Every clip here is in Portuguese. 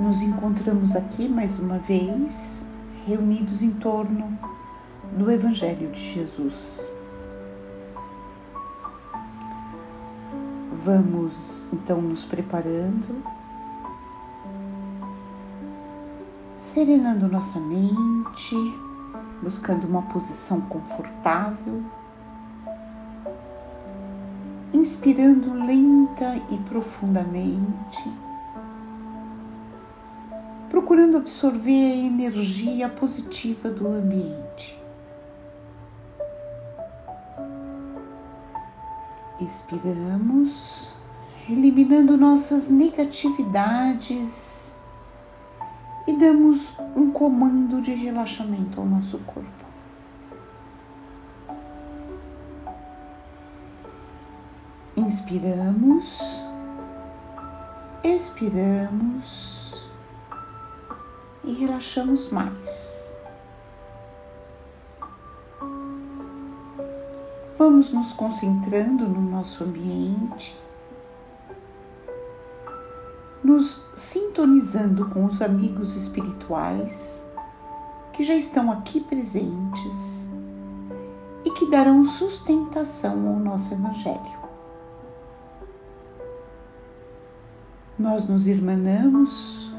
nos encontramos aqui mais uma vez, reunidos em torno do Evangelho de Jesus. Vamos então nos preparando, serenando nossa mente, buscando uma posição confortável, inspirando lenta e profundamente procurando absorver a energia positiva do ambiente. Expiramos, eliminando nossas negatividades e damos um comando de relaxamento ao nosso corpo. Inspiramos, expiramos relaxamos mais. Vamos nos concentrando no nosso ambiente, nos sintonizando com os amigos espirituais que já estão aqui presentes e que darão sustentação ao nosso Evangelho. Nós nos irmanamos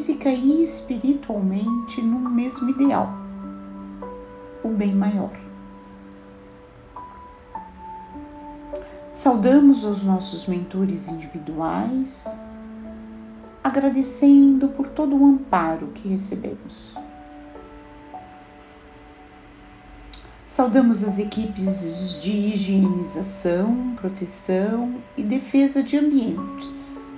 física e espiritualmente no mesmo ideal, o bem maior. Saudamos os nossos mentores individuais, agradecendo por todo o amparo que recebemos. Saudamos as equipes de higienização, proteção e defesa de ambientes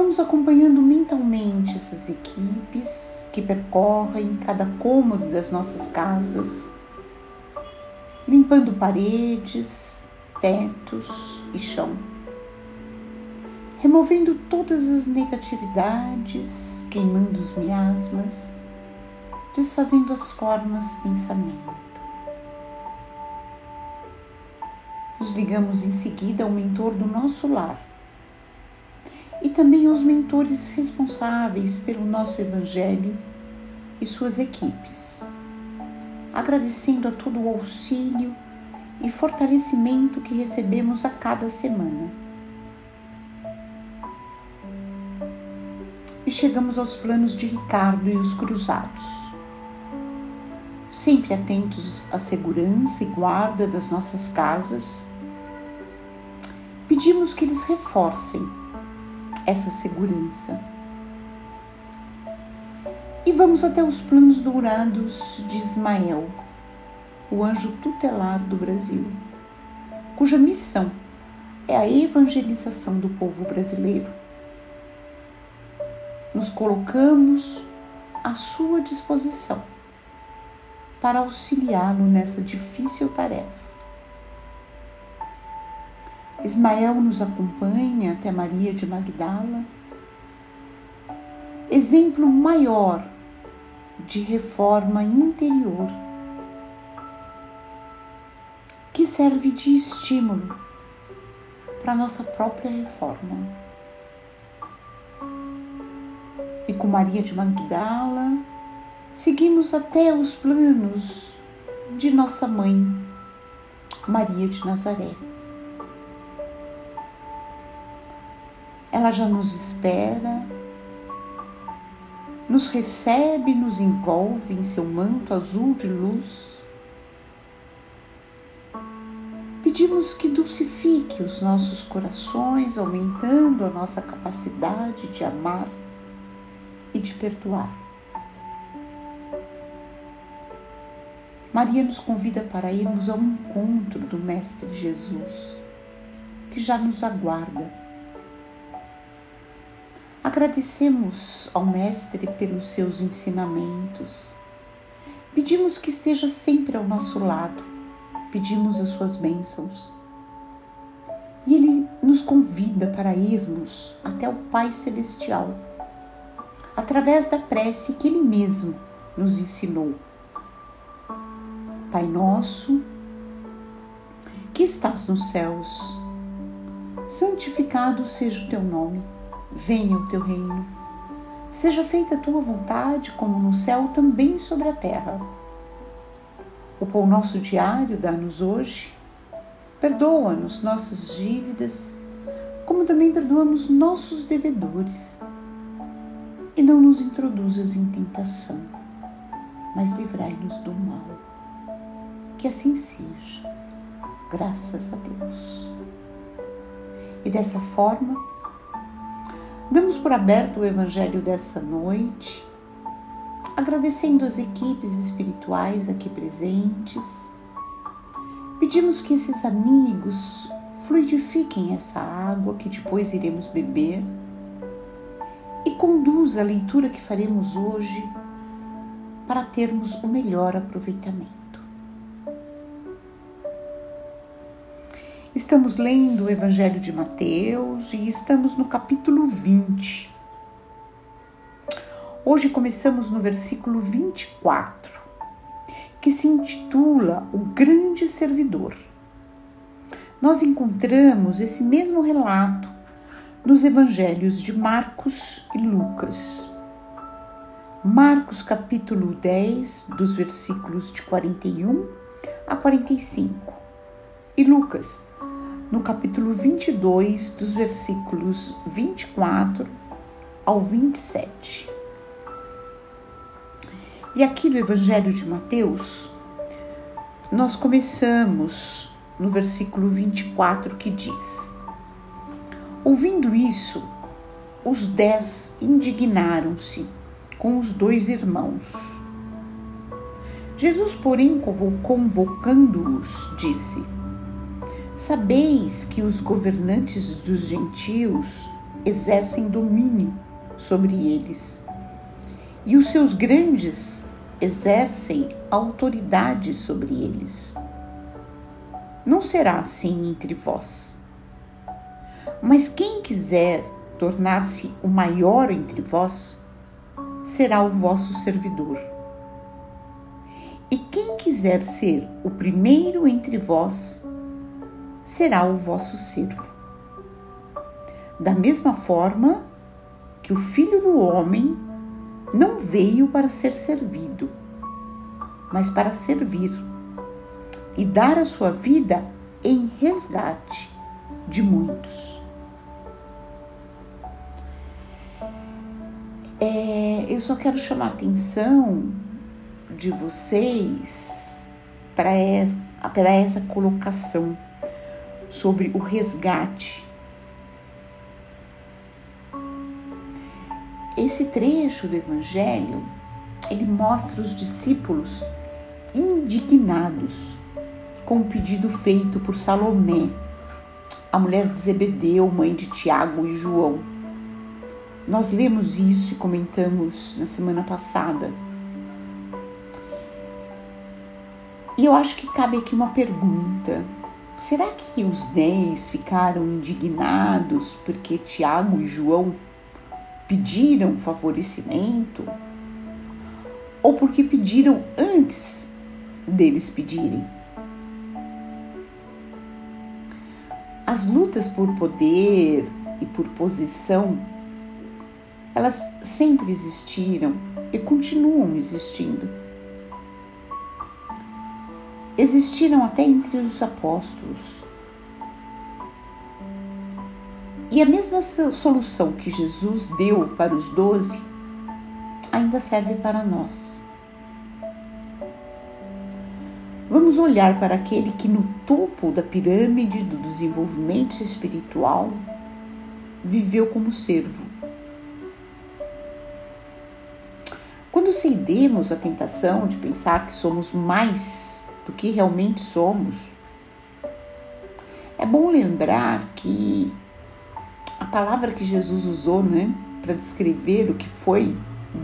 Vamos acompanhando mentalmente essas equipes que percorrem cada cômodo das nossas casas, limpando paredes, tetos e chão, removendo todas as negatividades, queimando os miasmas, desfazendo as formas pensamento. Nos ligamos em seguida ao mentor do nosso lar também aos mentores responsáveis pelo nosso Evangelho e suas equipes, agradecendo a todo o auxílio e fortalecimento que recebemos a cada semana. E chegamos aos planos de Ricardo e os cruzados. Sempre atentos à segurança e guarda das nossas casas, pedimos que eles reforcem essa segurança. E vamos até os planos dourados de Ismael, o anjo tutelar do Brasil, cuja missão é a evangelização do povo brasileiro. Nos colocamos à sua disposição para auxiliá-lo nessa difícil tarefa. Ismael nos acompanha até Maria de Magdala, exemplo maior de reforma interior que serve de estímulo para nossa própria reforma. E com Maria de Magdala, seguimos até os planos de nossa mãe, Maria de Nazaré. Ela já nos espera, nos recebe, nos envolve em seu manto azul de luz. Pedimos que dulcifique os nossos corações, aumentando a nossa capacidade de amar e de perdoar. Maria nos convida para irmos ao encontro do Mestre Jesus, que já nos aguarda Agradecemos ao Mestre pelos seus ensinamentos. Pedimos que esteja sempre ao nosso lado. Pedimos as suas bênçãos. E Ele nos convida para irmos até o Pai Celestial, através da prece que Ele mesmo nos ensinou. Pai nosso, que estás nos céus, santificado seja o teu nome Venha o teu reino. Seja feita a tua vontade, como no céu, também sobre a terra. O pão nosso diário dá-nos hoje. Perdoa-nos nossas dívidas, como também perdoamos nossos devedores. E não nos introduzas em tentação, mas livrai-nos do mal. Que assim seja, graças a Deus. E dessa forma, damos por aberto o Evangelho dessa noite, agradecendo as equipes espirituais aqui presentes. Pedimos que esses amigos fluidifiquem essa água que depois iremos beber e conduza a leitura que faremos hoje para termos o melhor aproveitamento. Estamos lendo o Evangelho de Mateus e estamos no capítulo 20. Hoje começamos no versículo 24, que se intitula O Grande Servidor. Nós encontramos esse mesmo relato nos evangelhos de Marcos e Lucas. Marcos capítulo 10, dos versículos de 41 a 45, e Lucas no capítulo 22, dos versículos 24 ao 27. E aqui no Evangelho de Mateus, nós começamos no versículo 24 que diz: Ouvindo isso, os dez indignaram-se com os dois irmãos. Jesus, porém, convocando-os, disse: Sabeis que os governantes dos gentios exercem domínio sobre eles, e os seus grandes exercem autoridade sobre eles. Não será assim entre vós. Mas quem quiser tornar-se o maior entre vós, será o vosso servidor. E quem quiser ser o primeiro entre vós, será o vosso servo. Da mesma forma que o Filho do Homem não veio para ser servido, mas para servir e dar a sua vida em resgate de muitos. É, eu só quero chamar a atenção de vocês para essa, para essa colocação sobre o resgate. Esse trecho do Evangelho ele mostra os discípulos indignados com o pedido feito por Salomé, a mulher de Zebedeu, mãe de Tiago e João. Nós lemos isso e comentamos na semana passada. E eu acho que cabe aqui uma pergunta. Será que os dez ficaram indignados porque Tiago e João pediram favorecimento? Ou porque pediram antes deles pedirem? As lutas por poder e por posição, elas sempre existiram e continuam existindo existiram até entre os apóstolos. E a mesma solução que Jesus deu para os doze ainda serve para nós. Vamos olhar para aquele que no topo da pirâmide do desenvolvimento espiritual viveu como servo. Quando cedemos à tentação de pensar que somos mais do que realmente somos. É bom lembrar que a palavra que Jesus usou né, para descrever o que foi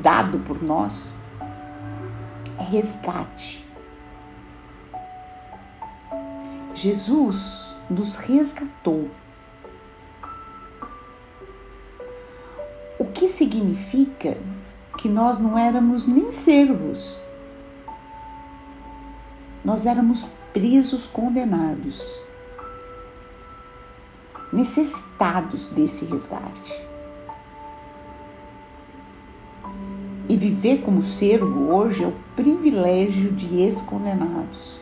dado por nós é resgate. Jesus nos resgatou. O que significa que nós não éramos nem servos, nós éramos presos, condenados, necessitados desse resgate. E viver como servo hoje é o privilégio de ex-condenados.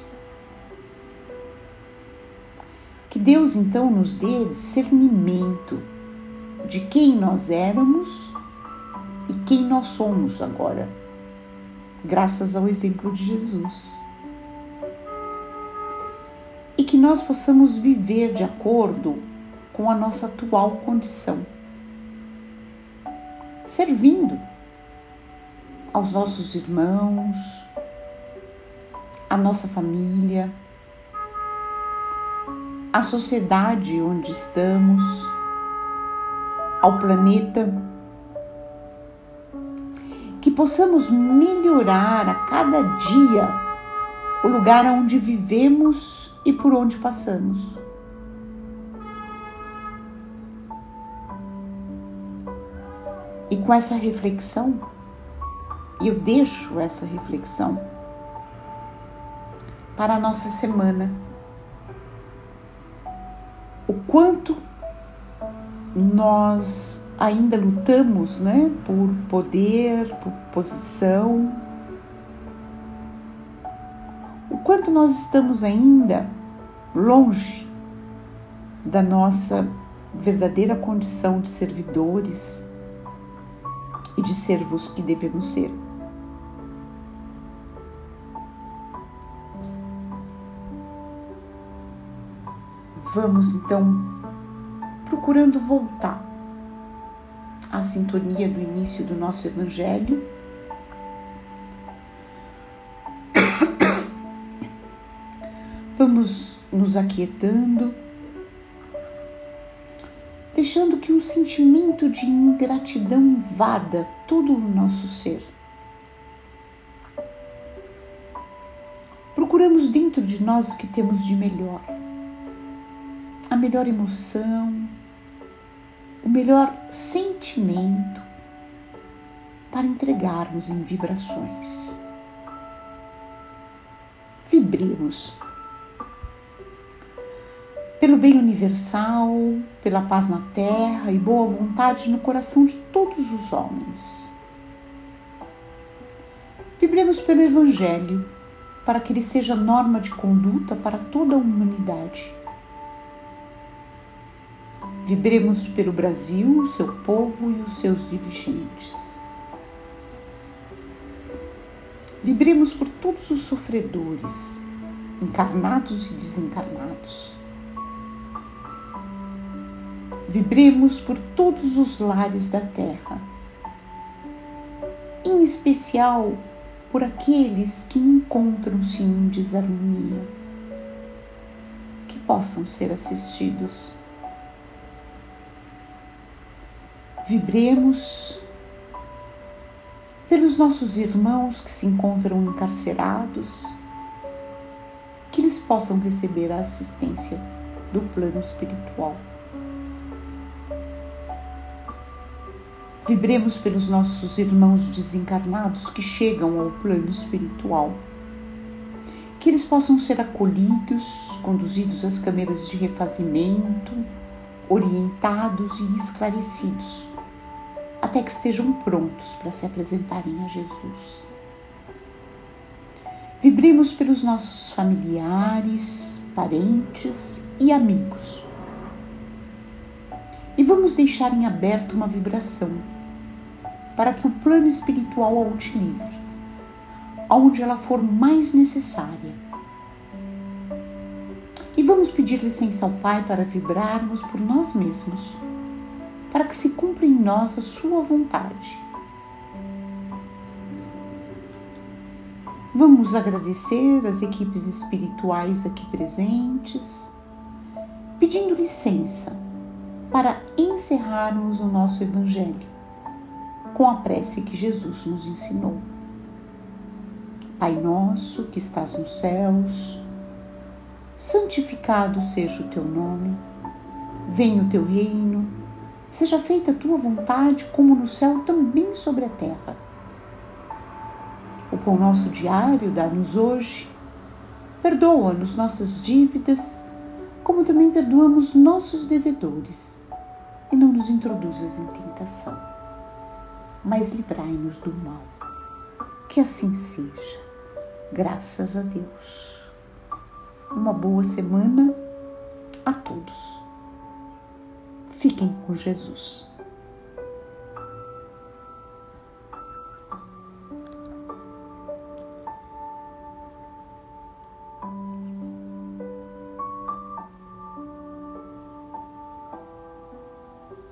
Que Deus então nos dê discernimento de quem nós éramos e quem nós somos agora, graças ao exemplo de Jesus. E que nós possamos viver de acordo com a nossa atual condição, servindo aos nossos irmãos, à nossa família, à sociedade onde estamos, ao planeta. Que possamos melhorar a cada dia o lugar onde vivemos e por onde passamos. E com essa reflexão, eu deixo essa reflexão para a nossa semana. O quanto nós ainda lutamos, né, por poder, por posição. Nós estamos ainda longe da nossa verdadeira condição de servidores e de servos que devemos ser. Vamos então procurando voltar à sintonia do início do nosso Evangelho. Vamos nos aquietando deixando que um sentimento de ingratidão invada todo o nosso ser. Procuramos dentro de nós o que temos de melhor, a melhor emoção, o melhor sentimento para entregarmos em vibrações. Vibremos pelo bem universal, pela paz na terra e boa vontade no coração de todos os homens. Vibremos pelo Evangelho, para que ele seja norma de conduta para toda a humanidade. Vibremos pelo Brasil, seu povo e os seus dirigentes. Vibremos por todos os sofredores, encarnados e desencarnados Vibremos por todos os lares da terra, em especial por aqueles que encontram-se em desarmonia, que possam ser assistidos. Vibremos pelos nossos irmãos que se encontram encarcerados, que eles possam receber a assistência do plano espiritual. Vibremos pelos nossos irmãos desencarnados que chegam ao plano espiritual. Que eles possam ser acolhidos, conduzidos às câmeras de refazimento, orientados e esclarecidos, até que estejam prontos para se apresentarem a Jesus. Vibremos pelos nossos familiares, parentes e amigos. E vamos deixar em aberto uma vibração para que o plano espiritual a utilize, onde ela for mais necessária. E vamos pedir licença ao Pai para vibrarmos por nós mesmos, para que se cumpra em nós a Sua vontade. Vamos agradecer as equipes espirituais aqui presentes, pedindo licença para encerrarmos o nosso Evangelho com a prece que Jesus nos ensinou. Pai nosso que estás nos céus, santificado seja o teu nome, venha o teu reino, seja feita a tua vontade, como no céu, também sobre a terra. O pão nosso diário dá-nos hoje, perdoa-nos nossas dívidas, como também perdoamos nossos devedores, e não nos introduzas em tentação mas livrai-nos do mal. Que assim seja. Graças a Deus. Uma boa semana a todos. Fiquem com Jesus.